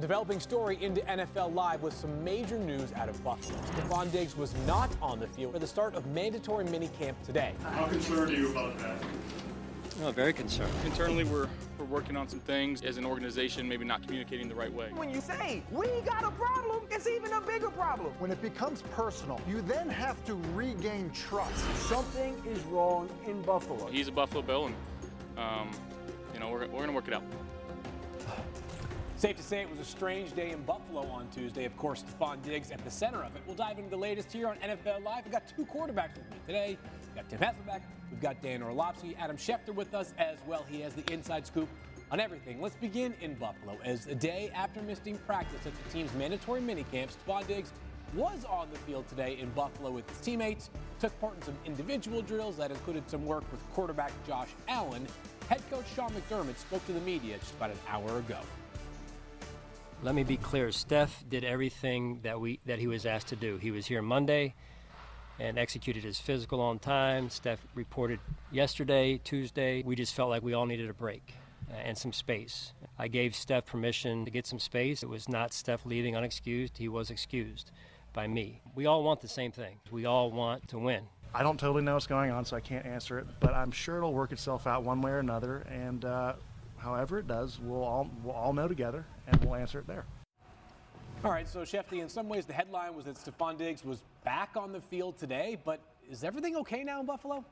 A developing story into NFL Live with some major news out of Buffalo. Stefon Diggs was not on the field for the start of mandatory minicamp today. How concerned are you about that? Oh, very concerned. Internally, we're, we're working on some things as an organization, maybe not communicating the right way. When you say we got a problem, it's even a bigger problem. When it becomes personal, you then have to regain trust. Something is wrong in Buffalo. He's a Buffalo Bill, and um, you know we're, we're going to work it out. Safe to say it was a strange day in Buffalo on Tuesday. Of course, Stefon Diggs at the center of it. We'll dive into the latest here on NFL Live. We've got two quarterbacks with me today. We've got Tim Hasselbeck, we've got Dan Orlovsky, Adam Schefter with us as well. He has the inside scoop on everything. Let's begin in Buffalo. As a day after missing practice at the team's mandatory minicamp, Stefon Diggs was on the field today in Buffalo with his teammates, took part in some individual drills that included some work with quarterback Josh Allen. Head coach Sean McDermott spoke to the media just about an hour ago. Let me be clear. Steph did everything that we that he was asked to do. He was here Monday and executed his physical on time. Steph reported yesterday, Tuesday. We just felt like we all needed a break uh, and some space. I gave Steph permission to get some space. It was not Steph leaving unexcused. He was excused by me. We all want the same thing. We all want to win. I don't totally know what's going on, so I can't answer it, but I'm sure it'll work itself out one way or another. And uh, however it does, we'll all, we'll all know together and we'll answer it there. All right, so Shefty, in some ways the headline was that Stefon Diggs was back on the field today, but is everything okay now in Buffalo?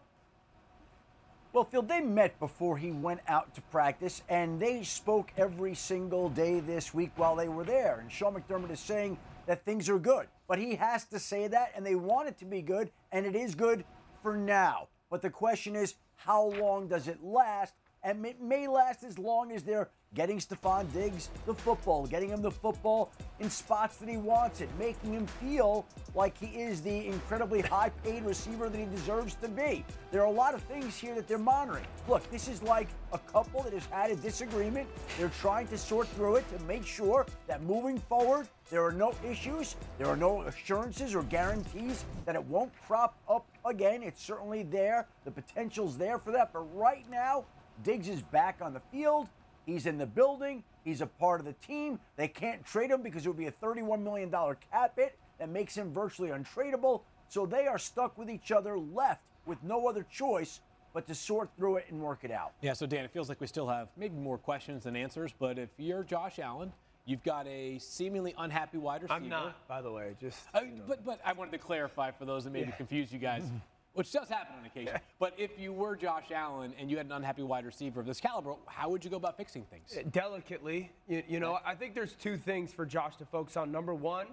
Well, Phil, they met before he went out to practice, and they spoke every single day this week while they were there. And Sean McDermott is saying that things are good. But he has to say that, and they want it to be good, and it is good for now. But the question is, how long does it last? And it may last as long as they're getting Stefon Diggs the football, getting him the football in spots that he wants it, making him feel like he is the incredibly high paid receiver that he deserves to be. There are a lot of things here that they're monitoring. Look, this is like a couple that has had a disagreement. They're trying to sort through it to make sure that moving forward, there are no issues, there are no assurances or guarantees that it won't crop up again. It's certainly there, the potential's there for that. But right now, Diggs is back on the field. He's in the building. He's a part of the team. They can't trade him because it would be a $31 million cap hit that makes him virtually untradeable. So they are stuck with each other, left with no other choice but to sort through it and work it out. Yeah, so Dan, it feels like we still have maybe more questions than answers, but if you're Josh Allen, you've got a seemingly unhappy wide receiver. I'm not, by the way. Just. Uh, but but I wanted to clarify for those that maybe yeah. confuse you guys. which does happen on occasion. but if you were Josh Allen and you had an unhappy wide receiver of this caliber, how would you go about fixing things? Uh, delicately. You, you know, I think there's two things for Josh to focus on. Number one,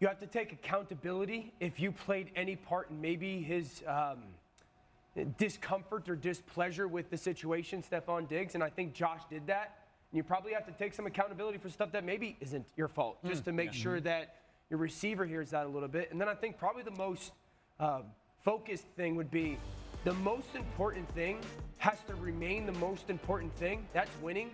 you have to take accountability if you played any part in maybe his um, discomfort or displeasure with the situation, Stefon Diggs, and I think Josh did that. And you probably have to take some accountability for stuff that maybe isn't your fault, just mm, to make yeah. sure that your receiver hears that a little bit. And then I think probably the most um, focused thing would be the most important thing has to remain the most important thing. That's winning.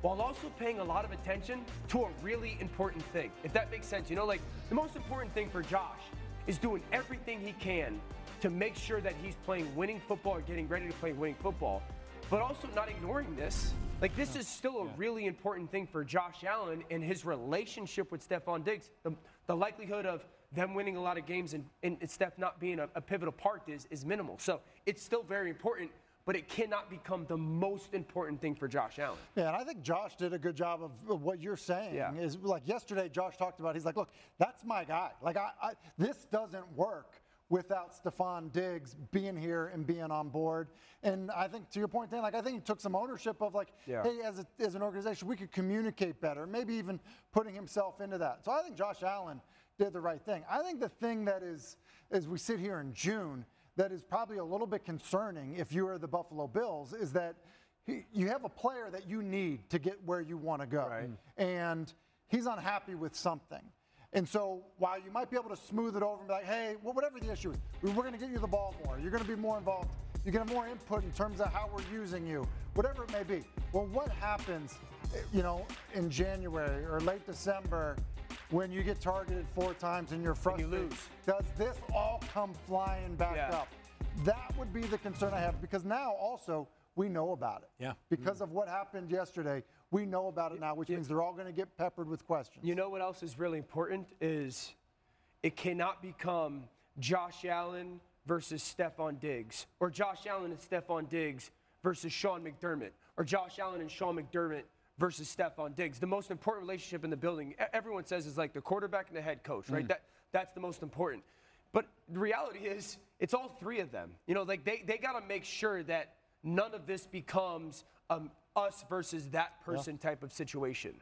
While also paying a lot of attention to a really important thing. If that makes sense. You know, like the most important thing for Josh is doing everything he can to make sure that he's playing winning football or getting ready to play winning football, but also not ignoring this. Like, this is still a really important thing for Josh Allen and his relationship with Stefon Diggs. The, the likelihood of them winning a lot of games and, and Steph not being a, a pivotal part is, is minimal. So it's still very important, but it cannot become the most important thing for Josh Allen. Yeah, and I think Josh did a good job of, of what you're saying. Yeah. Is like yesterday, Josh talked about. He's like, look, that's my guy. Like, I, I this doesn't work without Stefon Diggs being here and being on board. And I think to your point, Dan, like I think he took some ownership of like, yeah. hey, as, a, as an organization, we could communicate better. Maybe even putting himself into that. So I think Josh Allen did the right thing. I think the thing that is, as we sit here in June, that is probably a little bit concerning if you are the Buffalo Bills is that he, you have a player that you need to get where you want to go. Right. And he's unhappy with something. And so while you might be able to smooth it over and be like, hey, well, whatever the issue is, we're going to get you the ball more. You're going to be more involved. You're going to have more input in terms of how we're using you, whatever it may be. Well, what happens, you know, in January or late December when you get targeted four times and you're you frustrated? lose. Does this all come flying back Yeah. up? That would be the concern I have because now also we know about it. Yeah. Because mm. of what happened yesterday, we know about it now, which means they're all going to get peppered with questions. You know what else is really important is it cannot become Josh Allen versus Stefon Diggs or Josh Allen and Stefon Diggs versus Sean McDermott or Josh Allen and Sean McDermott versus Stefon Diggs. The most important relationship in the building, everyone says, is like the quarterback and the head coach, right? That that's the most important. But the reality is, it's all three of them. You know, like they, they got to make sure that none of this becomes um, us versus that person type of situation.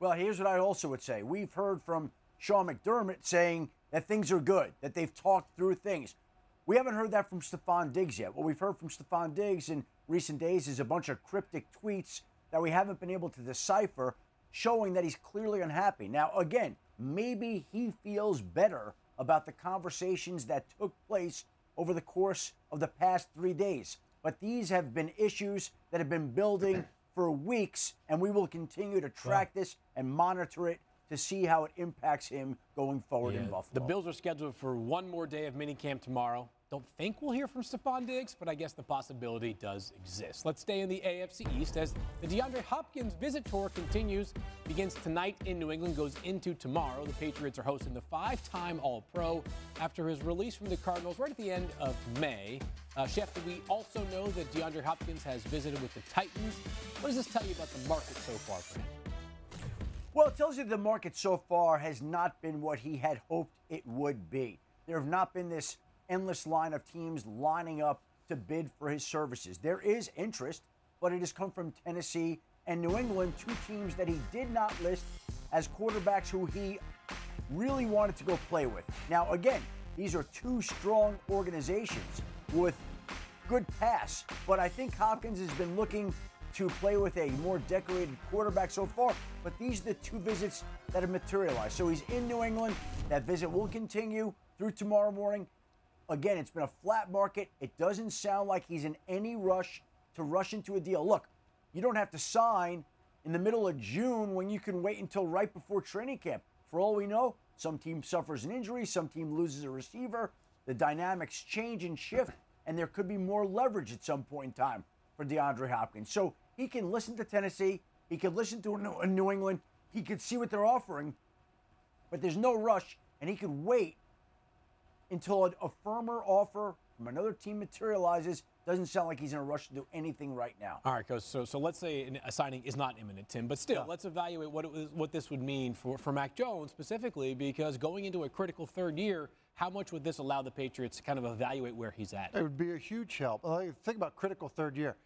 Well, here's what I also would say. We've heard from Sean McDermott saying that things are good, that they've talked through things. We haven't heard that from Stefon Diggs yet. What we've heard from Stefon Diggs in recent days is a bunch of cryptic tweets that we haven't been able to decipher, showing that he's clearly unhappy. Now, again, maybe he feels better about the conversations that took place over the course of the past three days. But these have been issues that have been building for weeks, and we will continue to track this and monitor it to see how it impacts him going forward in Buffalo. The Bills are scheduled for one more day of minicamp tomorrow. Don't think we'll hear from Stefon Diggs, but I guess the possibility does exist. Let's stay in the AFC East as the DeAndre Hopkins visit tour continues. Begins tonight in New England, goes into tomorrow. The Patriots are hosting the five-time All-Pro after his release from the Cardinals right at the end of May. Uh, Chef, we also know that DeAndre Hopkins has visited with the Titans. What does this tell you about the market so far for him? Well, it tells you the market so far has not been what he had hoped it would be. There have not been this endless line of teams lining up to bid for his services. There is interest, but it has come from Tennessee and New England, two teams that he did not list as quarterbacks who he really wanted to go play with. Now, again, these are two strong organizations with good pass, but I think Hopkins has been looking to play with a more decorated quarterback so far. But these are the two visits that have materialized. So he's in New England. That visit will continue through tomorrow morning. Again, it's been a flat market. It doesn't sound like he's in any rush to rush into a deal. Look, you don't have to sign in the middle of June when you can wait until right before training camp. For all we know, some team suffers an injury, some team loses a receiver. The dynamics change and shift, and there could be more leverage at some point in time for DeAndre Hopkins. So he can listen to Tennessee, he can listen to New- New England, he could see what they're offering, but there's no rush, and he could wait until a, a firmer offer from another team materializes. Doesn't sound like he's in a rush to do anything right now. All right, coach. So, so let's say a signing is not imminent, Tim, but still, let's evaluate what it was, what this would mean for, for Mac Jones specifically, because going into a critical third year, how much would this allow the Patriots to kind of evaluate where he's at? It would be a huge help. Like, think about critical third year.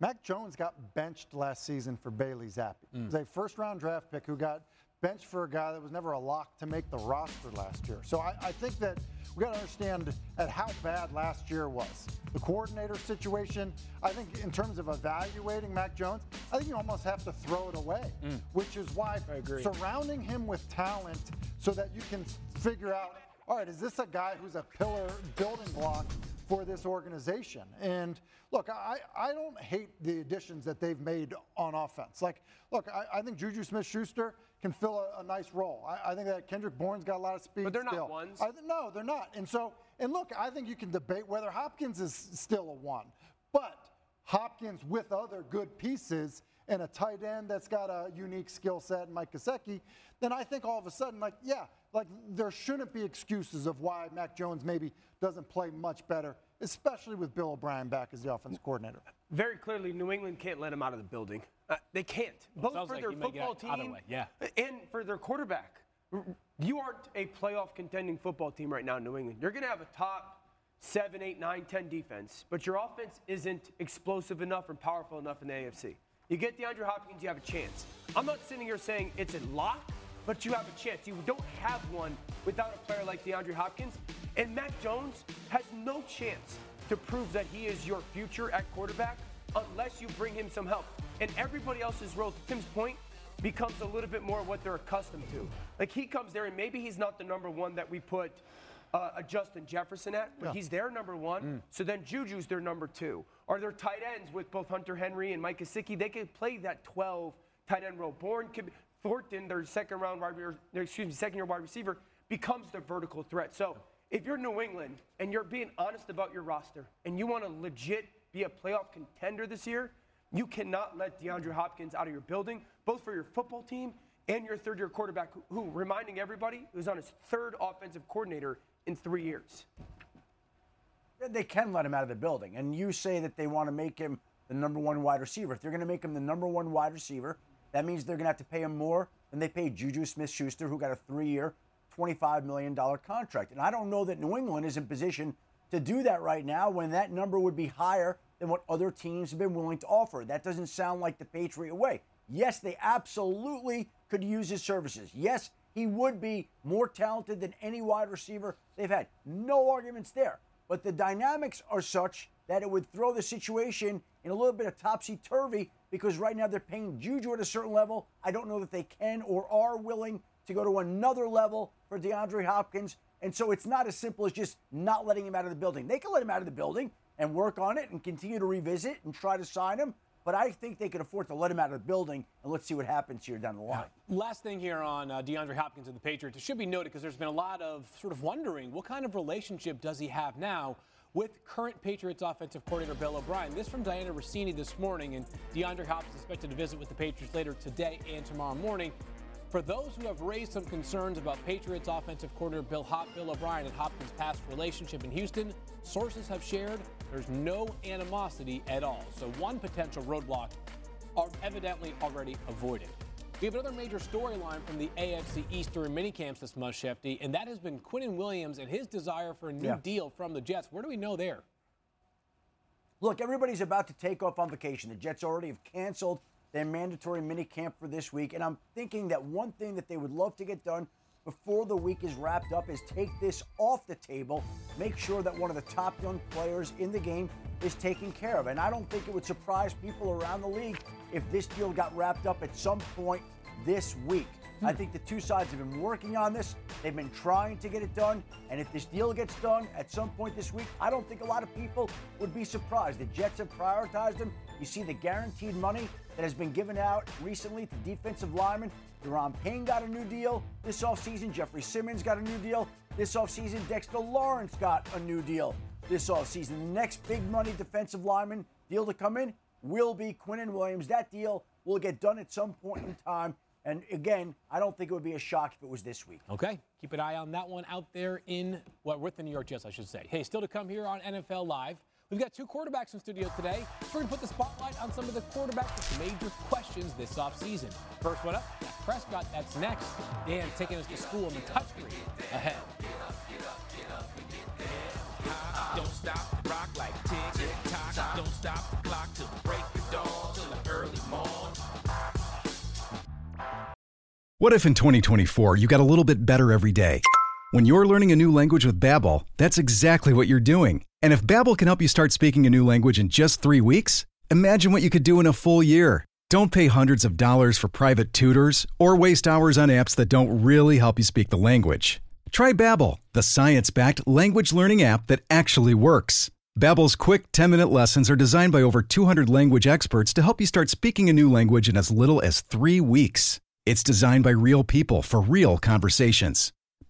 Mac Jones got benched last season for Bailey Zappe. Mm. It was a first round draft pick who got benched for a guy that was never a lock to make the roster last year. So I, I think that we got to understand at how bad last year was. The coordinator situation, I think in terms of evaluating Mac Jones, I think you almost have to throw it away, mm. which is why surrounding him with talent so that you can figure out, all right, is this a guy who's a pillar building block for this organization. And look, I, I don't hate the additions that they've made on offense. Like, look, I, I think Juju Smith Schuster can fill a, a nice role. I, I think that Kendrick Bourne's got a lot of speed. But they're not still. ones. I, no, they're not. And so, and look, I think you can debate whether Hopkins is still a one. But Hopkins with other good pieces and a tight end that's got a unique skill set, Mike Gesicki, then I think all of a sudden, like, yeah, like there shouldn't be excuses of why Mac Jones maybe doesn't play much better, especially with Bill O'Brien back as the offense coordinator. Very clearly, New England can't let him out of the building. Uh, they can't. Both for like their he may get football out of the team way, yeah. and for their quarterback. You aren't a playoff contending football team right now in New England. You're going to have a top seven, eight, nine, ten defense, but your offense isn't explosive enough or powerful enough in the AFC. You get DeAndre Hopkins, you have a chance. I'm not sitting here saying it's a lock, but you have a chance. You don't have one without a player like DeAndre Hopkins. And Mac Jones has no chance to prove that he is your future at quarterback unless you bring him some help. And everybody else's role, to Tim's point, becomes a little bit more what they're accustomed to. Like he comes there and maybe he's not the number one that we put uh, a Justin Jefferson at, but Yeah. he's their number one. So then Juju's their number two. Are there tight ends with both Hunter Henry and Mike Gesicki, they could play that 12 tight end role. Bourne could, Thornton, their second round wide, re- their, excuse me, second year wide receiver, becomes the vertical threat. So if you're New England and you're being honest about your roster and you want to legit be a playoff contender this year, you cannot let DeAndre Hopkins out of your building, both for your football team and your third year quarterback, who, who reminding everybody, was on his third offensive coordinator in three years. They can let him out of the building. And you say that they want to make him the number one wide receiver. If they're going to make him the number one wide receiver, that means they're going to have to pay him more than they paid Juju Smith Schuster, who got a three year, $25 million contract. And I don't know that New England is in position to do that right now when that number would be higher than what other teams have been willing to offer. That doesn't sound like the Patriot way. Yes, they absolutely could use his services. Yes, he would be more talented than any wide receiver they've had. No arguments there. But the dynamics are such that it would throw the situation in a little bit of topsy turvy because right now they're paying Juju at a certain level. I don't know that they can or are willing to go to another level for DeAndre Hopkins. And so it's not as simple as just not letting him out of the building. They can let him out of the building and work on it and continue to revisit and try to sign him. But I think they could afford to let him out of the building and let's see what happens here down the line. Last thing here on uh, DeAndre Hopkins and the Patriots. It should be noted because there's been a lot of sort of wondering what kind of relationship does he have now with current Patriots offensive coordinator Bill O'Brien. This from Dianna Russini this morning, and DeAndre Hopkins is expected to visit with the Patriots later today and tomorrow morning. For those who have raised some concerns about Patriots offensive coordinator Bill, Hop, Bill O'Brien and Hopkins' past relationship in Houston, sources have shared there's no animosity at all. So one potential roadblock are evidently already avoided. We have another major storyline from the AFC East during minicamps this month, Shefty, and that has been Quinnen Williams and his desire for a new Yeah. deal from the Jets. Where do we know there? Look, everybody's about to take off on vacation. The Jets already have canceled their mandatory mini camp for this week. And I'm thinking that one thing that they would love to get done before the week is wrapped up is take this off the table, make sure that one of the top young players in the game is taken care of. And I don't think it would surprise people around the league if this deal got wrapped up at some point this week. I hmm. think the two sides have been working on this. They've been trying to get it done. And if this deal gets done at some point this week, I don't think a lot of people would be surprised. The Jets have prioritized him. You see the guaranteed money that has been given out recently to defensive linemen. Daron Payne got a new deal this offseason. Jeffrey Simmons got a new deal this offseason. Dexter Lawrence got a new deal this offseason. The next big money defensive lineman deal to come in will be Quinnen Williams. That deal will get done at some point in time. And again, I don't think it would be a shock if it was this week. Okay, keep an eye on that one out there in, well, with the New York Jets, I should say. Hey, still to come here on NFL Live. We've got two quarterbacks in studio today. We're going to put the spotlight on some of the quarterbacks with major questions this offseason. First one up, Dak Prescott. That's next. Dan taking us to school on the touchscreen ahead. Don't stop, rock like tick tock. Don't stop the clock till break of dawn, till the early morn. What if in 2024 you got a little bit better every day? When you're learning a new language with Babbel, that's exactly what you're doing. And if Babbel can help you start speaking a new language in just 3 weeks, imagine what you could do in a full year. Don't pay hundreds of dollars for private tutors or waste hours on apps that don't really help you speak the language. Try Babbel, the science-backed language learning app that actually works. Babbel's quick 10-minute lessons are designed by over 200 language experts to help you start speaking a new language in as little as 3 weeks. It's designed by real people for real conversations.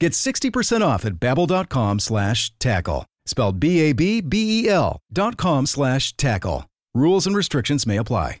Get 60% off at babbel.com slash tackle. Spelled B-A-B-B-E-L dot com slash tackle. Rules and restrictions may apply.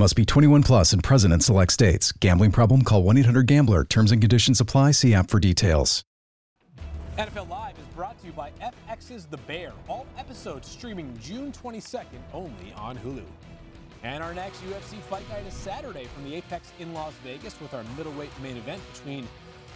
Must be 21 plus and present in select states. Gambling problem? Call 1 800 Gambler. Terms and conditions apply. See app for details. NFL Live is brought to you by FX's The Bear. All episodes streaming June 22nd only on Hulu. And our next UFC fight night is Saturday from the Apex in Las Vegas with our middleweight main event between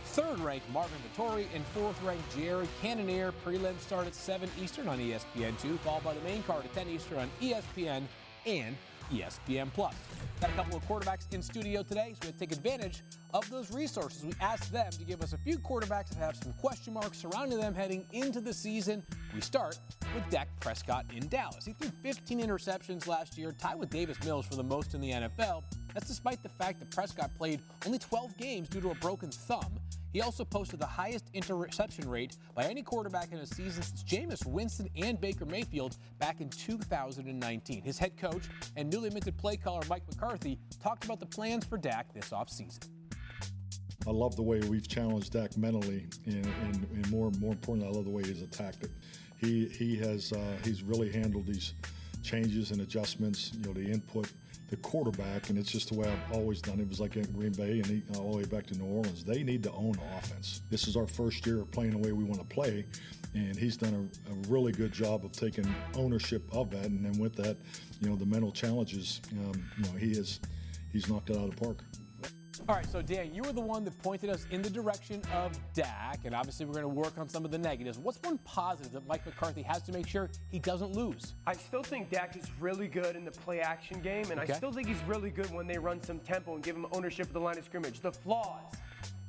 third-ranked Marvin Vettori and fourth-ranked Jared Cannonier. Prelims start at 7 Eastern on E ESPN2, followed by the main card at 10 Eastern on ESPN and ESPN Plus. Got a couple of quarterbacks in studio today, so we have to take advantage of those resources. We asked them to give us a few quarterbacks that have some question marks surrounding them heading into the season. We start with Dak Prescott in Dallas. He threw 15 interceptions last year, tied with Davis Mills for the most in the NFL. That's despite the fact that Prescott played only 12 games due to a broken thumb. He also posted the highest interception rate by any quarterback in a season since Jameis Winston and Baker Mayfield back in 2019. His head coach and newly minted play caller Mike McCarthy talked about the plans for Dak this offseason. I love the way we've challenged Dak mentally, and, and, and more more importantly, I love the way he's attacked it. He he has uh, he's really handled these changes and adjustments. You know, the input, the quarterback, and it's just the way I've always done it. It was like in Green Bay and all the way back to New Orleans. They need to own offense. This is our first year of playing the way we want to play, and he's done a, a really good job of taking ownership of that. And then with that, you know, the mental challenges, um, you know, he is he's knocked it out of the park. All right, so Dan, you were the one that pointed us in the direction of Dak, and obviously we're going to work on some of the negatives. What's one positive that Mike McCarthy has to make sure he doesn't lose? I still think Dak is really good in the play action game, and Okay. I still think he's really good when they run some tempo and give him ownership of the line of scrimmage. The flaws,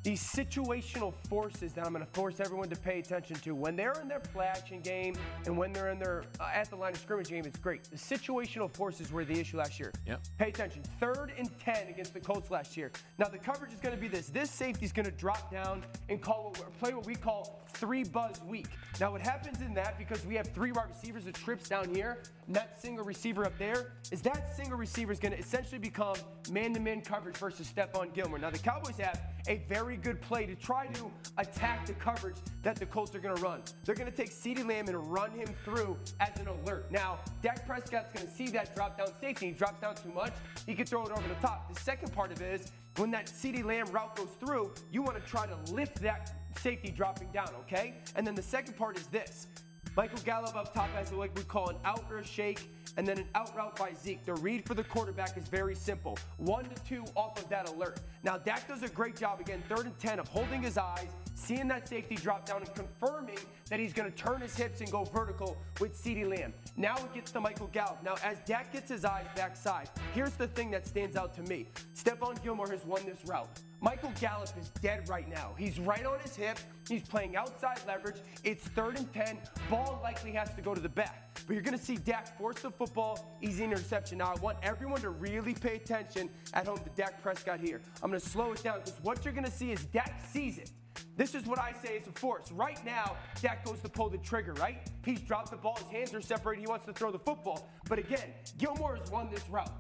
these situational forces that I'm going to force everyone to pay attention to. When they're in their play action game and when they're in their uh, at the line of scrimmage game, it's great. The situational forces were the issue last year. Yep. Pay attention. Third and 10 against the Colts last year. Now, the coverage is going to be this. This safety is going to drop down and call what, play what we call three buzz week. Now, what happens in that, because we have three wide receivers that trips down here, and that single receiver up there, is that single receiver is going to essentially become man-to-man coverage versus Stephon Gilmore. Now, the Cowboys have a very good play to try to attack the coverage that the Colts are going to run. They're going to take CeeDee Lamb and run him through as an alert. Now, Dak Prescott's going to see that drop down safety. He drops down too much, he can throw it over the top. The second part of it is when that CeeDee Lamb route goes through, you want to try to lift that safety dropping down, okay? And then the second part is this. Michael Gallup up top has what we call an outer shake and then an out route by Zeke. The read for the quarterback is very simple. One to two off of that alert. Now, Dak does a great job, again, third and 10, of holding his eyes, seeing that safety drop down, and confirming that he's going to turn his hips and go vertical with CeeDee Lamb. Now it gets to Michael Gallup. Now, as Dak gets his eyes backside, here's the thing that stands out to me. Stephon Gilmore has won this route. Michael Gallup is dead right now. He's right on his hip. He's playing outside leverage. It's third and 10. Ball likely has to go to the back. But you're going to see Dak force the football, easy interception. Now, I want everyone to really pay attention at home to Dak Prescott here. I'm going to slow it down because what you're going to see is Dak sees it. This is what I say is a force. Right now, Dak goes to pull the trigger, right? He's dropped the ball, his hands are separated, he wants to throw the football. But again, Gilmore has won this route.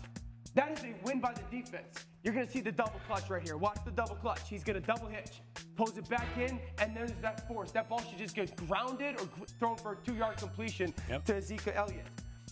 That is a win by the defense. You're gonna see the double clutch right here. Watch the double clutch. He's gonna double hitch, pulls it back in, and there's that force. That ball should just get grounded or thrown for a two-yard completion Yep. to Ezekiel Elliott.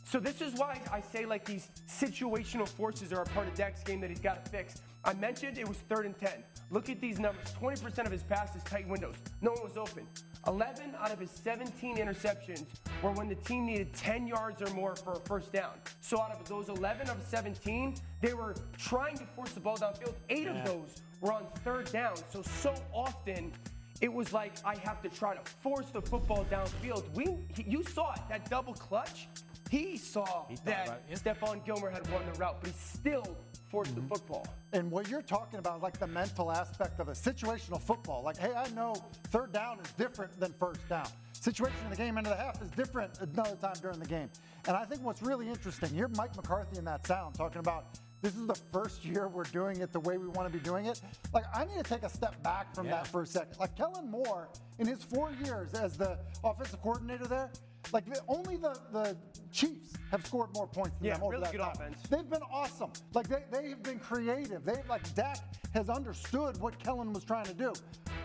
So this is why I say like these situational forces are a part of Dak's game that he's got to fix. I mentioned it was third and 10. Look at these numbers. 20% of his passes tight windows. No one was open. 11 out of his 17 interceptions were when the team needed 10 yards or more for a first down. So out of those 11 of 17, they were trying to force the ball downfield. Eight Yeah. of those were on third down. So so often it was like I have to try to force the football downfield. We, you saw it, that double clutch. He saw thought that Stephon Gilmore had won the route, but he still forced the mm-hmm. football. And what you're talking about, is like the mental aspect of a situational football. Like, hey, I know third down is different than first down. Situation in the game end of the half is different another time during the game. And I think what's really interesting, you're Mike McCarthy in that sound talking about this is the first year we're doing it the way we want to be doing it. Like, I need to take a step back from Yeah. that for a second. Like, Kellen Moore, in his four years as the offensive coordinator there, like, the, only the, the Chiefs have scored more points than Yeah, them over really that good time. offense. They've been awesome. Like, they, they've been creative. They've, like, Dak has understood what Kellen was trying to do.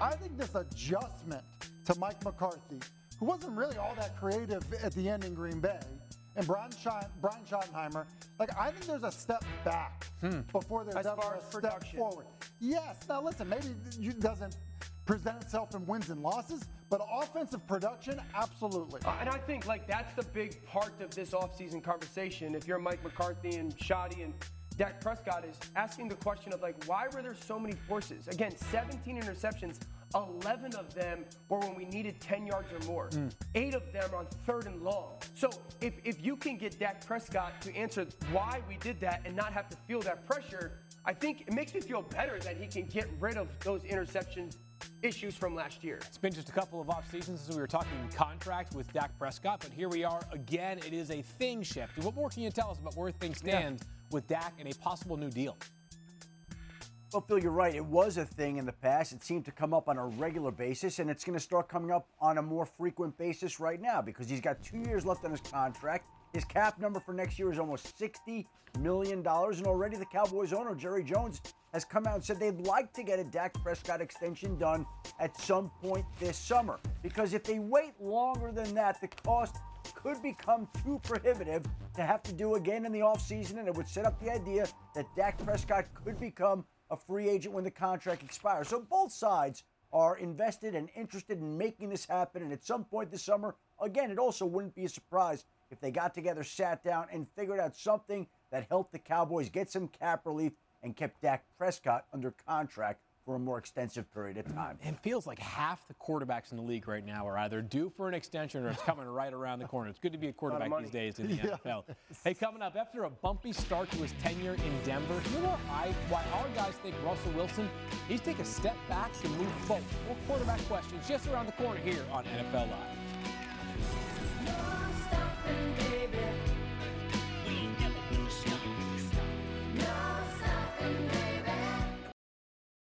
I think this adjustment to Mike McCarthy, who wasn't really all that creative at the end in Green Bay, and Brian, Brian Schottenheimer, like I think there's a step back hmm. before there's As ever a step production. forward. Yes. Now listen, maybe it doesn't present itself in wins and losses, but offensive production, absolutely. Uh, and I think like that's the big part of this offseason conversation. If you're Mike McCarthy and Schotty and Dak Prescott is asking the question of like why were there so many forces? Again, 17 interceptions, 11 of them were when we needed 10 yards or more. Eight of them on third and long. So if, if you can get Dak Prescott to answer why we did that and not have to feel that pressure, I think it makes me feel better that he can get rid of those interception issues from last year. It's been just a couple of off seasons since we were talking contract with Dak Prescott, but here we are again. It is a thing shift. What more can you tell us about where things stand with Dak and a possible new deal? Well, Phil, you're right. It was a thing in the past. It seemed to come up on a regular basis, and it's going to start coming up on a more frequent basis right now because he's got two years left on his contract. His cap number for next year is almost $60 million, and already the Cowboys owner, Jerry Jones, has come out and said they'd like to get a Dak Prescott extension done at some point this summer. Because if they wait longer than that, the cost could become too prohibitive to have to do again in the offseason, and it would set up the idea that Dak Prescott could become a free agent when the contract expires. So both sides are invested and interested in making this happen, and at some point this summer, again, it also wouldn't be a surprise if they got together, sat down, and figured out something that helped the Cowboys get some cap relief and kept Dak Prescott under contract for a more extensive period of time. It feels like half the quarterbacks in the league right now are either due for an extension or it's coming right around the corner. It's good to be a quarterback money. these days in the Yeah. NFL. Hey, coming up, after a bumpy start to his tenure in Denver, you know I, why our guys think Russell Wilson, he's take a step back to move forward. More quarterback questions just around the corner here on NFL Live.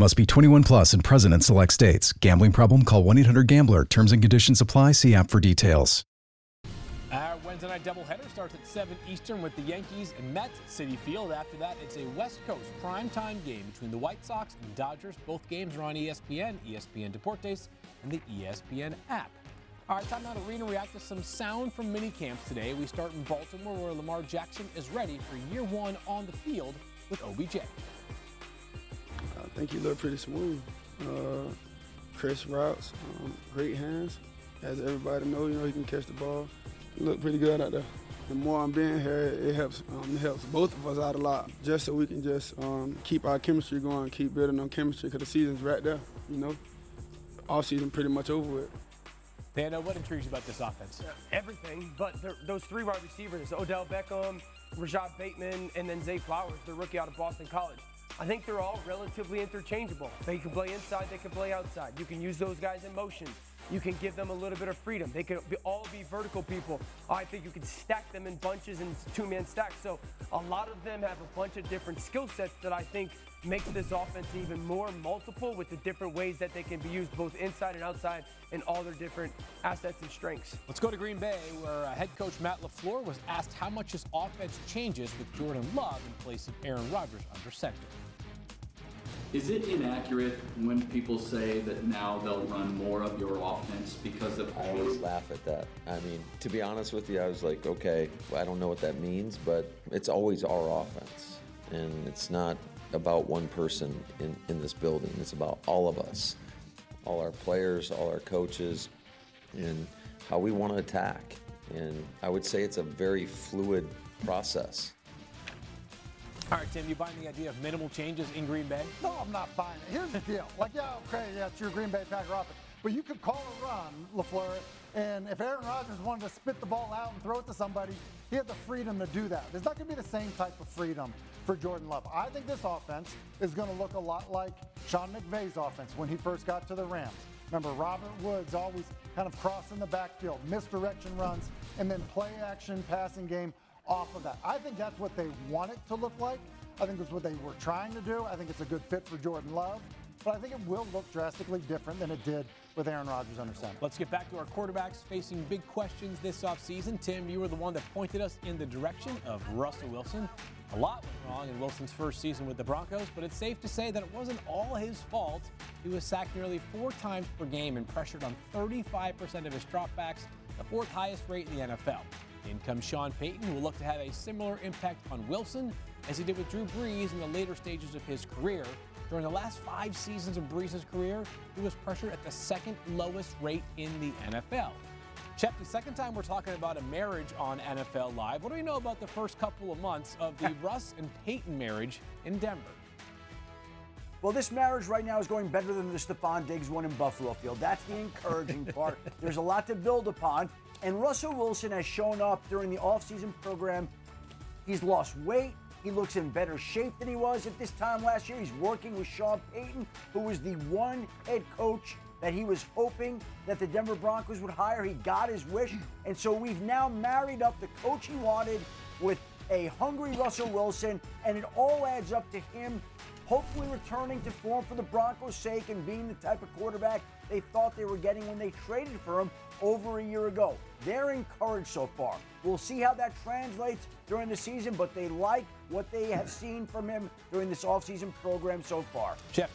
Must be 21 plus and present in select states. Gambling problem? Call 1 800 Gambler. Terms and conditions apply. See app for details. Our Wednesday night doubleheader starts at 7 Eastern with the Yankees and Mets at Citi Field. After that, it's a West Coast primetime game between the White Sox and Dodgers. Both games are on ESPN, ESPN Deportes, and the ESPN app. All right, time now to react to some sound from mini camps today. We start in Baltimore, where Lamar Jackson is ready for year one on the field with OBJ. I think he looked pretty smooth. Uh, crisp routes, um, great hands. As everybody knows, you know he can catch the ball. He looked pretty good out there. The more I'm being here, it helps. Um, it helps both of us out a lot, just so we can just um, keep our chemistry going, keep building on chemistry, because the season's right there. You know, off season pretty much over with. Dano, what intrigues you about this offense? everything, but those three wide receivers, Odell Beckham, Rashod Bateman, and then Zay Flowers, the rookie out of Boston College. I think they're all relatively interchangeable. They can play inside, they can play outside. You can use those guys in motions. You can give them a little bit of freedom. They could be, all be vertical people. I think you can stack them in bunches and two-man stacks. So a lot of them have a bunch of different skill sets that I think makes this offense even more multiple with the different ways that they can be used both inside and outside in all their different assets and strengths. Let's go to Green Bay, where uh, head coach Matt LaFleur was asked how much his offense changes with Jordan Love in place of Aaron Rodgers under center. Is it inaccurate when people say that now they'll run more of your offense because of I always laugh at that. I mean, to be honest with you, I was like, okay, I don't know what that means, but it's always our offense. And it's not about one person in, in this building, it's about all of us, all our players, all our coaches, and how we want to attack. And I would say it's a very fluid process. All right, Tim, you buying the idea of minimal changes in Green Bay? No, I'm not buying it. Here's the deal. Like, yeah, okay, yeah, it's your Green Bay Packer offense. But you could call a run, LaFleur, and if Aaron Rodgers wanted to spit the ball out and throw it to somebody, he had the freedom to do that. There's not going to be the same type of freedom for Jordan Love. I think this offense is going to look a lot like Sean McVay's offense when he first got to the Rams. Remember, Robert Woods always kind of crossing the backfield, misdirection runs, and then play action passing game off of that. I think that's what they want it to look like. I think it's what they were trying to do. I think it's a good fit for Jordan Love. But I think it will look drastically different than it did with Aaron Rodgers under center. Let's get back to our quarterbacks facing big questions this offseason. Tim, you were the one that pointed us in the direction of Russell Wilson. A lot went wrong in Wilson's first season with the Broncos, but it's safe to say that it wasn't all his fault. He was sacked nearly four times per game and pressured on 35% of his dropbacks, the fourth highest rate in the NFL. In comes Sean Payton, who will look to have a similar impact on Wilson as he did with Drew Brees in the later stages of his career. During the last five seasons of Brees' career, he was pressured at the second lowest rate in the NFL. Chef, the second time we're talking about a marriage on NFL Live. What do we know about the first couple of months of the Russ and Payton marriage in Denver? Well, this marriage right now is going better than the Stefon Diggs one in Buffalo Field. That's the encouraging part. There's a lot to build upon. And Russell Wilson has shown up during the offseason program. He's lost weight. He looks in better shape than he was at this time last year. He's working with Sean Payton, who was the one head coach that he was hoping that the Denver Broncos would hire. He got his wish. And so we've now married up the coach he wanted with a hungry Russell Wilson, and it all adds up to him hopefully returning to form for the Broncos' sake and being the type of quarterback they thought they were getting when they traded for him over a year ago. They're encouraged so far. We'll see how that translates during the season, but they like what they have seen from him during this offseason program so far. Jeff,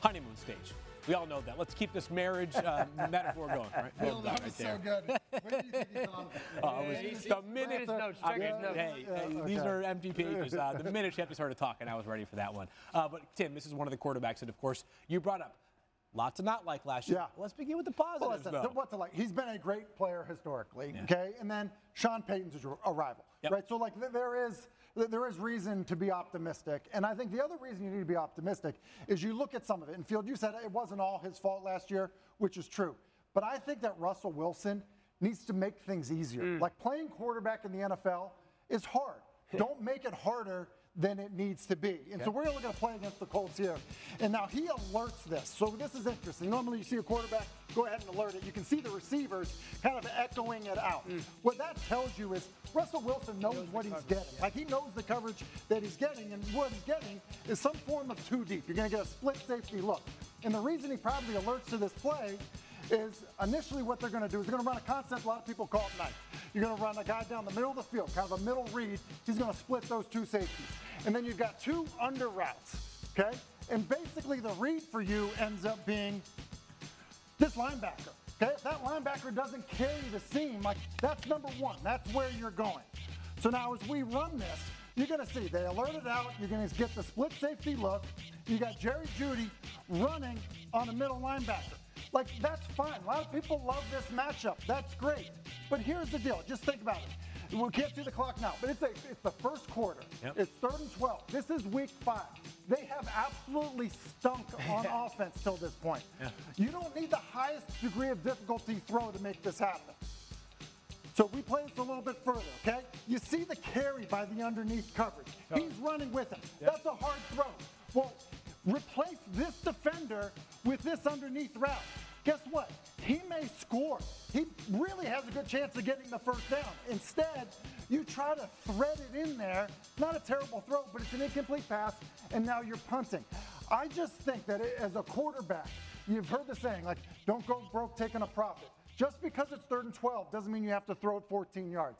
honeymoon stage. We all know that. Let's keep this marriage uh, metaphor going. Right? Well, that was so good. What do you think of Uh, it was the minute his notes, check his notes. Hey, hey, Yeah, these are empty pages. Uh, the minute Shep started talking, I was ready for that one. Uh, but Tim, this is one of the quarterbacks that, of course, you brought up. Lots of not like last year. Yeah. Let's begin with the Well, positives, listen, what to like? He's been a great player historically, okay? And then Sean Payton's a rival, right? So like there is there is reason to be optimistic, and I think the other reason you need to be optimistic is you look at some of it. And Field, you said it wasn't all his fault last year, which is true, but I think that Russell Wilson needs to make things easier. Mm. Like playing quarterback in the NFL is hard. Don't make it harder than it needs to be. And so we're going to play against the Colts here. And now he alerts this. So this is interesting. Normally you see a quarterback go ahead and alert it. You can see the receivers kind of echoing it out. What that tells you is Russell Wilson knows what he's getting. Like he knows the coverage that he's getting, and what he's getting is some form of two deep. You're going to get a split safety look. And the reason he probably alerts to this play is initially what they're going to do is they're going to run a concept a lot of people call it knife. You're going to run a guy down the middle of the field, kind of a middle read. He's going to split those two safeties. And then you've got two under routes, okay? And basically the read for you ends up being this linebacker. Okay, if that linebacker doesn't carry the seam, like that's number one. That's where you're going. So now as we run this, you're gonna see they alert it out. You're gonna get the split safety look. You got Jerry Jeudy running on a middle linebacker. Like that's fine. A lot of people love this matchup. That's great. But here's the deal. Just think about it. We can't see the clock now, but it's a, it's the first quarter. Yep. It's third and 12. This is week five. They have absolutely stunk on offense till this point. You don't need the highest degree of difficulty throw to make this happen. So we play this a little bit further, okay? You see the carry by the underneath coverage. He's running with him. That's a hard throw. Well, replace this defender with this underneath route. Guess what? He may score. He really has a good chance of getting the first down. Instead, you try to thread it in there. Not a terrible throw, but it's an incomplete pass, and now you're punting. I just think that it, as a quarterback, you've heard the saying, like, don't go broke taking a profit. Just because it's third and 12 doesn't mean you have to throw it 14 yards.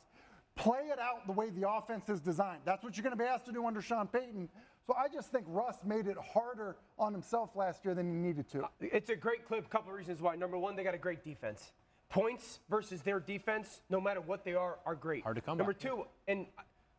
Play it out the way the offense is designed. That's what you're going to be asked to do under Sean Payton. So I just think Russ made it harder on himself last year than he needed to. Uh, it's a great clip. A Couple of reasons why. Number one, they got a great defense. Points versus their defense, no matter what they are, are great. Hard to come Number by. two, and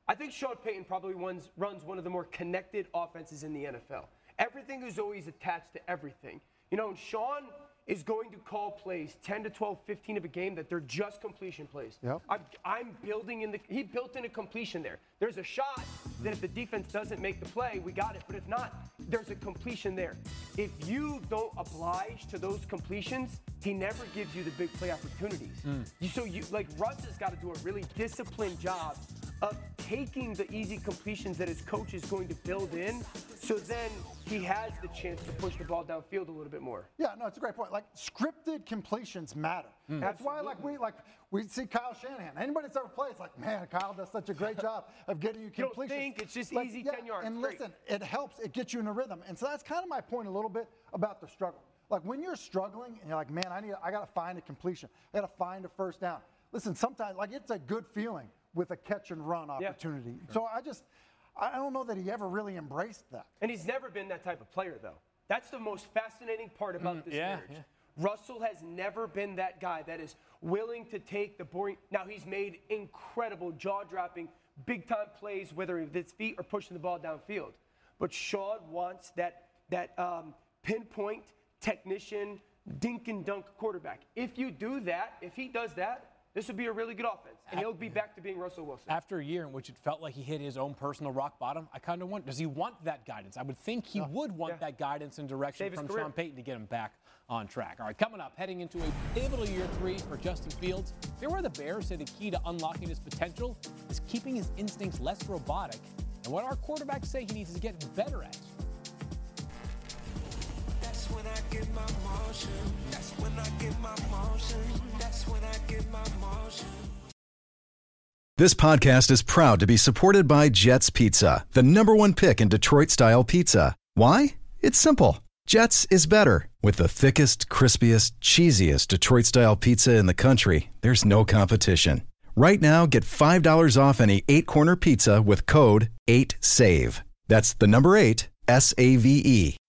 I think Sean Payton probably runs, runs one of the more connected offenses in the NFL. Everything is always attached to everything. You know, and Sean is going to call plays 10 to 12, 15 of a game that they're just completion plays. Yep. I'm, I'm building in the, he built in a completion there. There's a shot that if the defense doesn't make the play, we got it. But if not, there's a completion there. If you don't oblige to those completions, he never gives you the big play opportunities. Mm. You- So you, like Russ has got to do a really disciplined job of taking the easy completions that his coach is going to build in so then he has the chance to push the ball downfield a little bit more. Yeah, no, it's a great point. Like scripted completions matter. Mm. That's why, like we like we see Kyle Shanahan. Anybody that's ever played, it's like, man, Kyle does such a great job of getting you completions. You don't think, it's just Like, easy yeah, 10 yards, And great. listen, it helps. It gets you in a rhythm. And so that's kind of my point a little bit about the struggle. Like when you're struggling and you're like, man, I need, I got to find a completion. I got to find a first down. Listen, sometimes like it's a good feeling with a catch and run Yeah. opportunity. So I just, I don't know that he ever really embraced that. And he's never been that type of player, though. That's the most fascinating part about Mm, this yeah, marriage. yeah. Russell has never been that guy that is willing to take the boring. Now, he's made incredible, jaw dropping, big time plays, whether with his feet or pushing the ball downfield. But Sean wants that, that um, pinpoint technician, dink and dunk quarterback. If you do that, if he does that, this would be a really good offense. And he'll be back to being Russell Wilson. After a year in which it felt like he hit his own personal rock bottom, I kind of wonder, does he want that guidance? I would think he would want that guidance and direction from career. Sean Payton to get him back on track. All right, coming up, heading into a pivotal year three for Justin Fields. Here where the Bears say the key to unlocking his potential is keeping his instincts less robotic and what our quarterbacks say he needs to get better at. Get my motion. That's when I get my motion. That's when I get my motion. This podcast is proud to be supported by Jets Pizza, the number one pick in Detroit style pizza. Why? It's simple. Jets is better. With the thickest, crispiest, cheesiest Detroit style pizza in the country, there's no competition. Right now, get $5 off any eight corner pizza with code 8SAVE. That's the number eight, S A V E.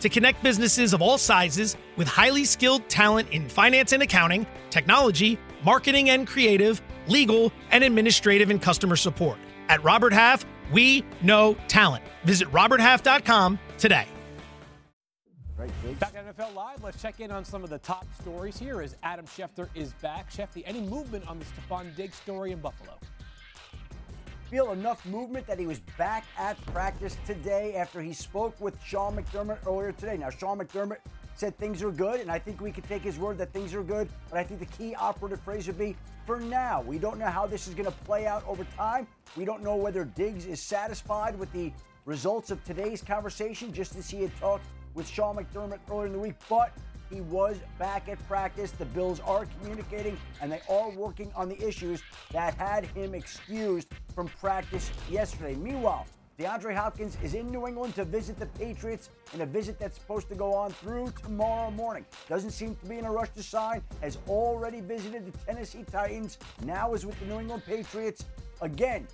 to connect businesses of all sizes with highly skilled talent in finance and accounting, technology, marketing and creative, legal, and administrative and customer support. At Robert Half, we know talent. Visit roberthalf.com today. Back at NFL Live, let's check in on some of the top stories here as Adam Schefter is back. Schefter, any movement on the Stefon Diggs story in Buffalo? Feel enough movement that he was back at practice today after he spoke with Sean McDermott earlier today. Now, Sean McDermott said things are good, and I think we could take his word that things are good, but I think the key operative phrase would be for now. We don't know how this is going to play out over time. We don't know whether Diggs is satisfied with the results of today's conversation, just as he had talked with Sean McDermott earlier in the week, but he was back at practice. The Bills are communicating and they are working on the issues that had him excused from practice yesterday. Meanwhile, DeAndre Hopkins is in New England to visit the Patriots in a visit that's supposed to go on through tomorrow morning. Doesn't seem to be in a rush to sign, has already visited the Tennessee Titans, now is with the New England Patriots. Again,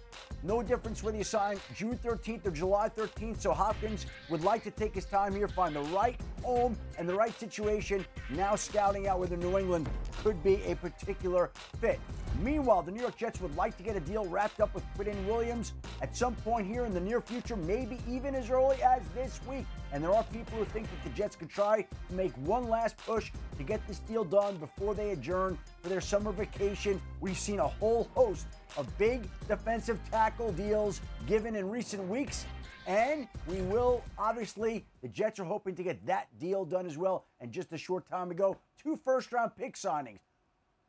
no difference whether you sign June 13th or July 13th. So Hopkins would like to take his time here, find the right home and the right situation. Now scouting out whether New England could be a particular fit. Meanwhile, the New York Jets would like to get a deal wrapped up with Quinnen Williams at some point here in the near future, maybe even as early as this week. And there are people who think that the Jets could try to make one last push to get this deal done before they adjourn for their summer vacation. We've seen a whole host of big defensive tackle deals given in recent weeks. And we will, obviously, the Jets are hoping to get that deal done as well. And just a short time ago, two first round pick signings.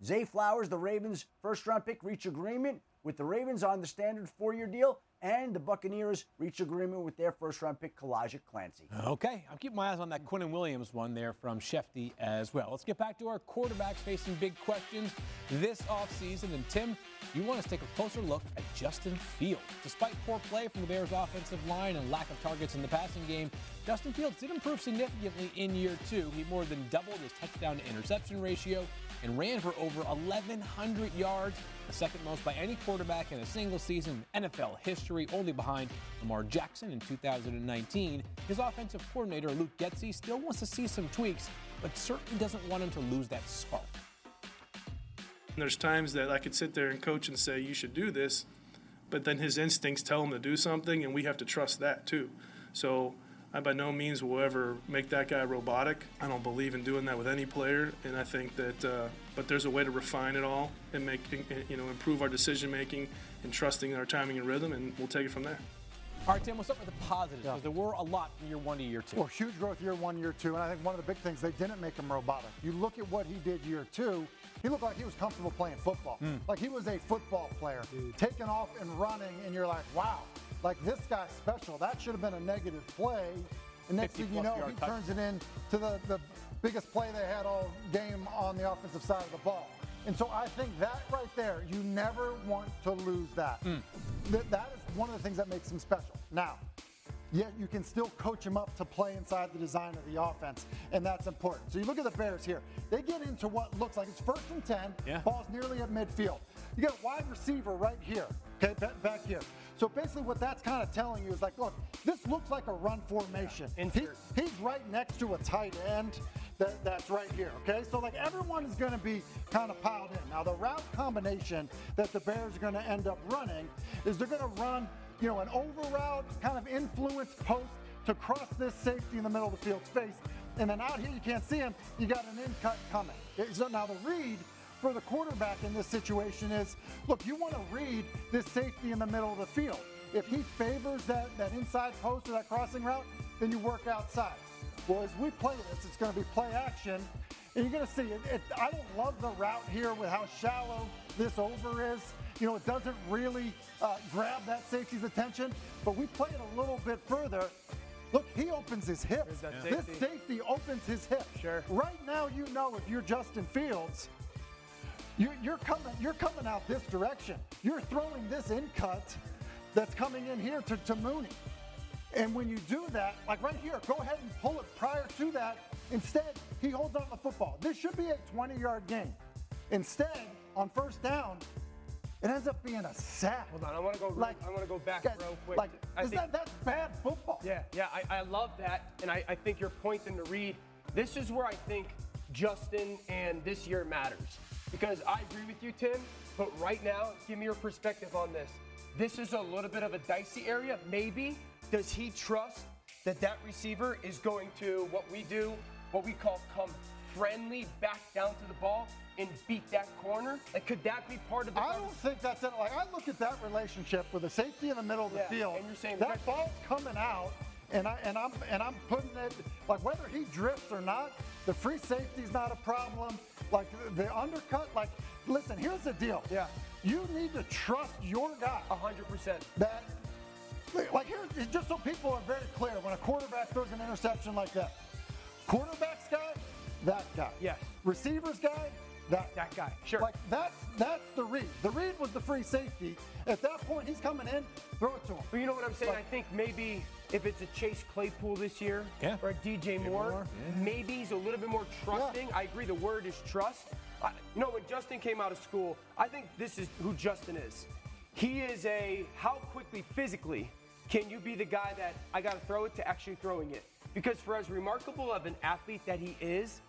Zay Flowers, the Ravens' first round pick, reached agreement with the Ravens on the standard four year deal, and the Buccaneers reached agreement with their first round pick, Calijah Kancey. Okay, I'm keeping my eyes on that Quinnen Williams one there from Shefty as well. Let's get back to our quarterbacks facing big questions this offseason. And Tim, you want us to take a closer look at Justin Fields. Despite poor play from the Bears' offensive line and lack of targets in the passing game, Justin Fields did improve significantly in year two. He more than doubled his touchdown to interception ratio and ran for over 1,100 yards, the second most by any quarterback in a single season in NFL history, only behind Lamar Jackson in 2019. His offensive coordinator, Luke Getsy, still wants to see some tweaks, but certainly doesn't want him to lose that spark. There's times that I could sit there and coach and say, you should do this, but then his instincts tell him to do something, and we have to trust that too. So I by no means will ever make that guy robotic. I don't believe in doing that with any player, and I think that. Uh, but there's a way to refine it all and make you know improve our decision making and trusting our timing and rhythm, and we'll take it from there. All right, Tim, we'll start with the positives because there were a lot from year one to year two. Well, huge growth year one, year two, and I think one of the big things they didn't make him robotic. You look at what he did year two. He looked like he was comfortable playing football. Hmm. Like he was a football player, taking off and running, and you're like, wow, like this guy's special. That should have been a negative play. And next thing you know, he touch. turns it into the, the biggest play they had all game on the offensive side of the ball. And so I think that right there, you never want to lose that. Hmm. Th- that is one of the things that makes him special. Now, yet you can still coach him up to play inside the design of the offense, and that's important. So you look at the Bears here. They get into what looks like it's first and 10, Yeah. ball's nearly at midfield. You got a wide receiver right here, okay, back here. So basically what that's kind of telling you is like, look, this looks like a run formation. He- he's right next to a tight end that, that's right here, okay? So like everyone is gonna be kind of piled in. Now the route combination that the Bears are gonna end up running is they're gonna run you know, an over route, kind of influence post to cross this safety in the middle of the field's face. And then out here, you can't see him, you got an in cut coming. So now the read for the quarterback in this situation is look, you want to read this safety in the middle of the field. If he favors that, that inside post or that crossing route, then you work outside. Well, as we play this, it's going to be play action. And you're going to see it, it. I don't love the route here with how shallow this over is. You know, it doesn't really uh, grab that safety's attention, but we play it a little bit further. Look, he opens his hips. This safety. safety opens his hips. Sure. Right now, you know if you're Justin Fields, you're, you're coming. You're coming out this direction. You're throwing this in cut that's coming in here to, to Mooney. And when you do that, like right here, go ahead and pull it prior to that. Instead, he holds on the football. This should be a 20-yard game. Instead, on first down, it ends up being a sack. Hold on, I want to go. Like, I want to go back guys, real quick. like, I is think- that, that's bad football. Yeah, yeah, I, I love that, and I, I think you're pointing to Reed. This is where I think Justin and this year matters because I agree with you, Tim. But right now, give me your perspective on this. This is a little bit of a dicey area. Maybe does he trust that that receiver is going to what we do, what we call come friendly back down to the ball and beat that corner? Like, could that be part of the? I don't think that's it. Like I look at that relationship with the safety in the middle of the Yeah, field. and you're saying that that- ball's coming out, and I and I'm and I'm putting it like whether he drifts or not, the free safety's not a problem. Like the, the undercut, like listen, here's the deal. Yeah. You need to trust your guy. hundred percent. That like here, just so people are very clear, when a quarterback throws an interception like that, quarterback's guy, that guy. Yes. Receivers guy, that That guy, sure. Like that's that's the read. The read was the free safety. At that point, he's coming in, throw it to him. But you know what I'm saying? Like- I think maybe if it's a Chase Claypool this year Yeah. or a DJ Moore, Moore, maybe he's a little bit more trusting. I agree, the word is trust. I, you know, when Justin came out of school, I think this is who Justin is. He is a how quickly physically can you be the guy that I got to throw it to actually throwing it? Because for as remarkable of an athlete that he is,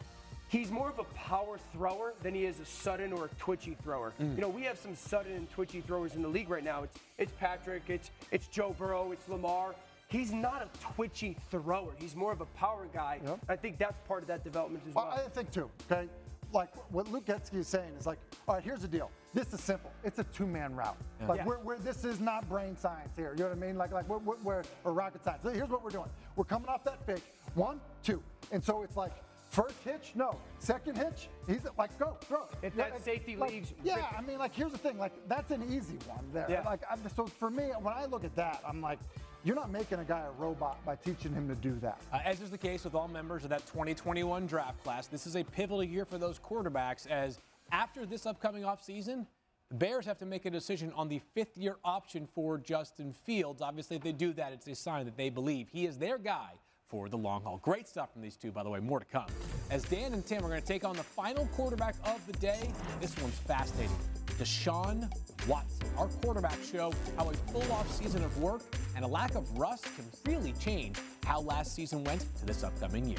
he's more of a power thrower than he is a sudden or a twitchy thrower. Mm. You know, we have some sudden and twitchy throwers in the league right now. It's it's Patrick, it's it's Joe Burrow, it's Lamar. He's not a twitchy thrower. He's more of a power guy. I think that's part of that development as well. Well, I think too. Okay, like what Luke Getsy is saying is like, all right, here's the deal. This is simple. It's a two-man route. Yeah. Like Yeah. we're, we're, this is not brain science here. You know what I mean? Like like we're, we're, we're rocket science. Here's what we're doing. We're coming off that fake. One, two, and so it's like. First hitch, no. Second hitch, he's like, go, throw. If Yeah, that safety like, leaves, Yeah, rip I mean, like, here's the thing. Like, that's an easy one there. Yeah. Like, I'm, so for me, when I look at that, I'm like, you're not making a guy a robot by teaching him to do that. Uh, as is the case with all members of that 2021 draft class, this is a pivotal year for those quarterbacks as after this upcoming offseason, the Bears have to make a decision on the fifth year option for Justin Fields. Obviously, if they do that, it's a sign that they believe he is their guy for the long haul. Great stuff from these two, by the way. More to come. As Dan and Tim are going to take on the final quarterback of the day, this one's fascinating. Deshaun Watson, our quarterback show, how a full off season of work and a lack of rust can really change how last season went to this upcoming year.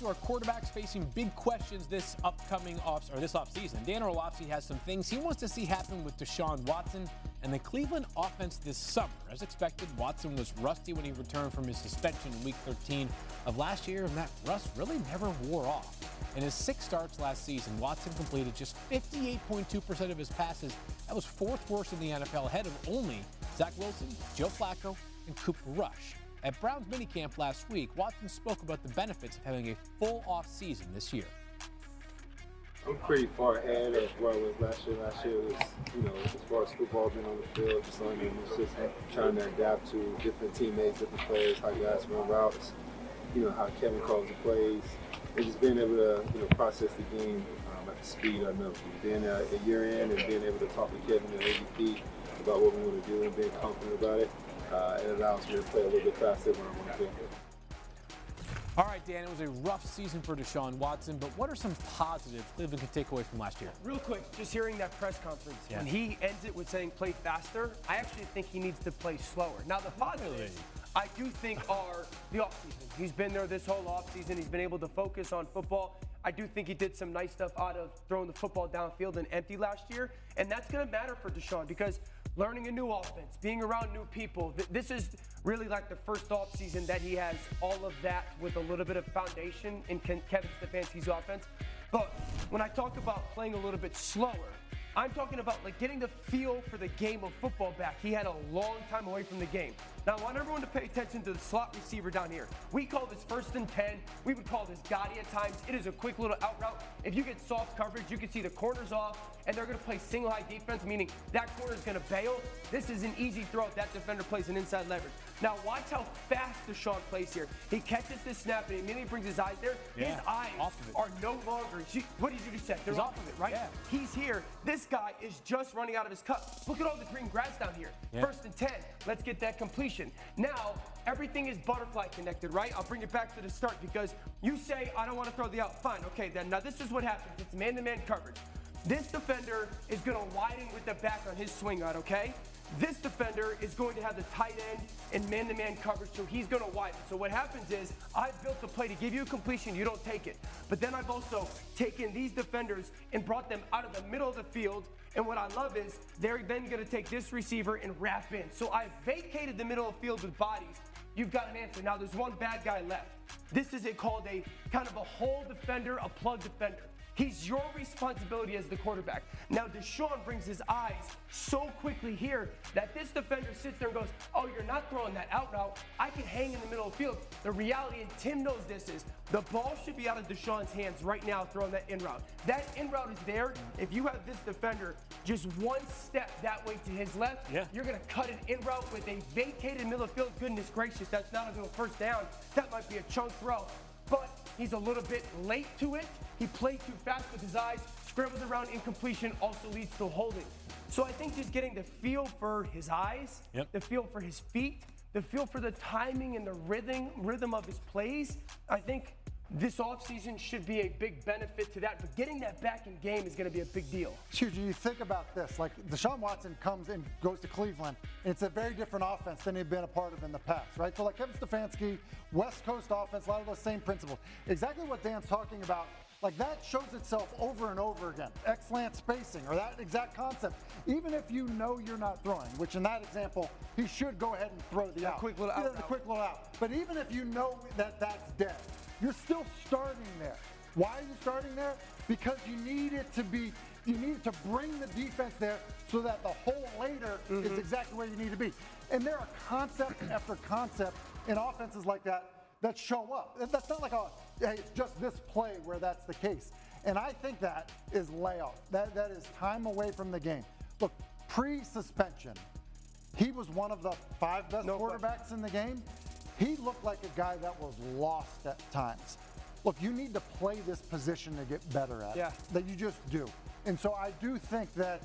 To our quarterbacks facing big questions this upcoming off or this offseason. Dan Orlovsky has some things he wants to see happen with Deshaun Watson and the Cleveland offense this summer. As expected, Watson was rusty when he returned from his suspension in Week 13 of last year, and that rust really never wore off. In his six starts last season, Watson completed just 58.2% of his passes. That was fourth worst in the NFL, ahead of only Zach Wilson, Joe Flacco, and Cooper Rush. At Brown's minicamp last week, Watson spoke about the benefits of having a full off season this year. I'm pretty far ahead of where I was last year. Last year was, you know, as far as football being on the field, just learning trying to adapt to different teammates, different players, how guys run routes, you know, how Kevin calls the plays, and just being able to, you know, process the game um, at the speed I know. Being a, a year in and being able to talk to Kevin and AVP about what we want to do and being confident about it, uh, it allows me to play a little bit faster when I want to. All right, Dan, it was a rough season for Deshaun Watson, but what are some positives Cleveland can take away from last year? Real quick, just hearing that press conference, Yeah. when he ends it with saying play faster, I actually think he needs to play slower. Now, the positives, I do think, are the offseason. He's been there this whole offseason. He's been able to focus on football. I do think he did some nice stuff out of throwing the football downfield and empty last year. And that's going to matter for Deshaun because learning a new offense, being around new people. This is really like the first offseason that he has all of that with a little bit of foundation in Kevin Stefanski's offense. But when I talk about playing a little bit slower, I'm talking about like getting the feel for the game of football back. He had a long time away from the game. Now I want everyone to pay attention to the slot receiver down here. We call this first and 10. We would call this Gotti at times. It is a quick little out route. If you get soft coverage, you can see the corners off and they're gonna play single high defense, meaning that corner is gonna bail. This is an easy throw if that defender plays an inside leverage. Now watch how fast Deshaun plays here. He catches this snap and immediately brings his eyes there. His Yeah, eyes of it. are no longer. What did you just say? They're He's off off of it, right? yeah. He's here. This guy is just running out of his cut. Look at all the green grass down here. Yeah. First and 10. Let's get that completion. Now, everything is butterfly connected, right? I'll bring it back to the start because you say, I don't want to throw the out. Fine, okay, then now this is what happens. It's man to man coverage. This defender is going to widen with the back on his swing out, okay? This defender is going to have the tight end and man-to-man coverage, so he's going to widen. So what happens is I've built the play to give you a completion, you don't take it. But then I've also taken these defenders and brought them out of the middle of the field. And what I love is they're then going to take this receiver and wrap in. So I've vacated the middle of the field with bodies. You've got an answer. Now there's one bad guy left. This is a, called a kind of a hole defender, a plug defender. He's your responsibility as the quarterback. Now, Deshaun brings his eyes so quickly here that this defender sits there and goes, Oh, you're not throwing that out route. I can hang in the middle of the field. The reality, and Tim knows this, is the ball should be out of Deshaun's hands right now throwing that in route. That in route is there. If you have this defender just one step that way to his left, Yeah. you're going to cut an in route with a vacated middle of field. Goodness gracious, that's not a first down. That might be a chunk throw. But he's a little bit late to it. He played too fast with his eyes, scrambles around incompletion, also leads to holding. So I think just getting the feel for his eyes, Yep. the feel for his feet, the feel for the timing and the rhythm rhythm of his plays, I think this offseason should be a big benefit to that. But getting that back in game is going to be a big deal. Huge. You think about this, like Deshaun Watson comes and goes to Cleveland, and it's a very different offense than he'd been a part of in the past, right? So like Kevin Stefanski, West Coast offense, a lot of those same principles. Exactly what Dan's talking about. Like that shows itself over and over again. Excellent spacing or that exact concept. Even if you know you're not throwing, which in that example, he should go ahead and throw the out. quick little out the quick little out. But even if you know that that's dead, you're still starting there. Why are you starting there? Because you need it to be, you need to bring the defense there so that the hole later is mm-hmm. exactly where you need to be. And there are concept after concept in offenses like that that show up. That's not like a hey, it's just this play where that's the case. And I think that is layout. That that is time away from the game. Look, pre-suspension, he was one of the five best quarterbacks in the game. He looked like a guy that was lost at times. Look, you need to play this position to get better at Yeah. it. That you just do. And so I do think that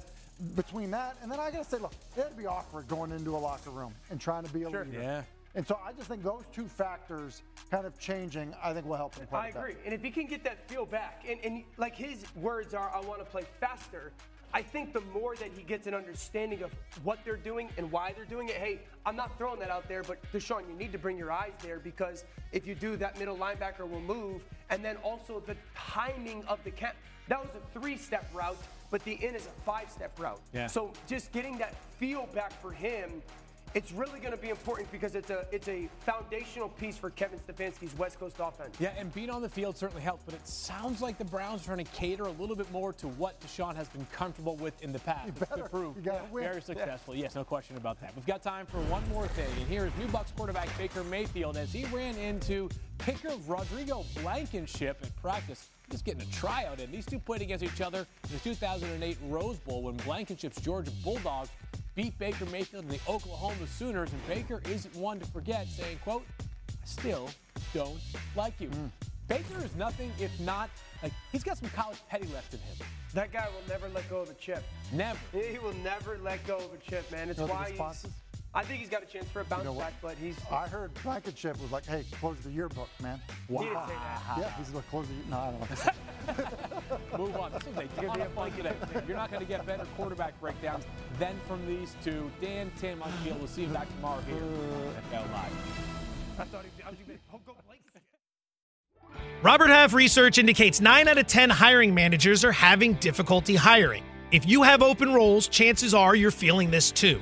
between that, and then I gotta say, look, it'd be awkward going into a locker room and trying to be a leader. Yeah. And so I just think those two factors kind of changing, I think will help him quite I a bit. agree. And if he can get that feel back, and, and like his words are, I want to play faster. I think the more that he gets an understanding of what they're doing and why they're doing it, hey, I'm not throwing that out there, but Deshaun, you need to bring your eyes there because if you do, that middle linebacker will move. And then also the timing of the cap. That was a three step route, but the in is a five step route. Yeah. So just getting that feel back for him it's really going to be important because it's a it's a foundational piece for Kevin Stefanski's West Coast offense. Yeah, and being on the field certainly helps, but it sounds like the Browns are trying to cater a little bit more to what Deshaun has been comfortable with in the past. It's been proved You gotta very successful. Yes, no question about that. We've got time for one more thing, and here is new Bucks quarterback Baker Mayfield as he ran into kicker Rodrigo Blankenship at practice. Just getting a tryout in. These two played against each other in the 2008 Rose Bowl when Blankenship's Georgia Bulldogs beat Baker Mayfield and the Oklahoma Sooners. And Baker isn't one to forget, saying, quote, I still don't like you. Baker is nothing if not like he's got some college petty left in him. That guy will never let go of a chip. Never. He he will never let go of a chip, man. It's You why he's, responses? I think he's got a chance for a bounce know back, but he's. I heard Blankenship was like, hey, close the yearbook, man. He didn't say that. Yeah, he's like, close the No, I don't know. Move on. This is a ton of fun today. You're not going to get better quarterback breakdowns than from these two. Dan, Tim, I'm Field. We'll see you back tomorrow here on NFL Live. I thought he, I was going to oh, go Blake. Robert Half research indicates 9 out of 10 hiring managers are having difficulty hiring. If you have open roles, chances are you're feeling this too.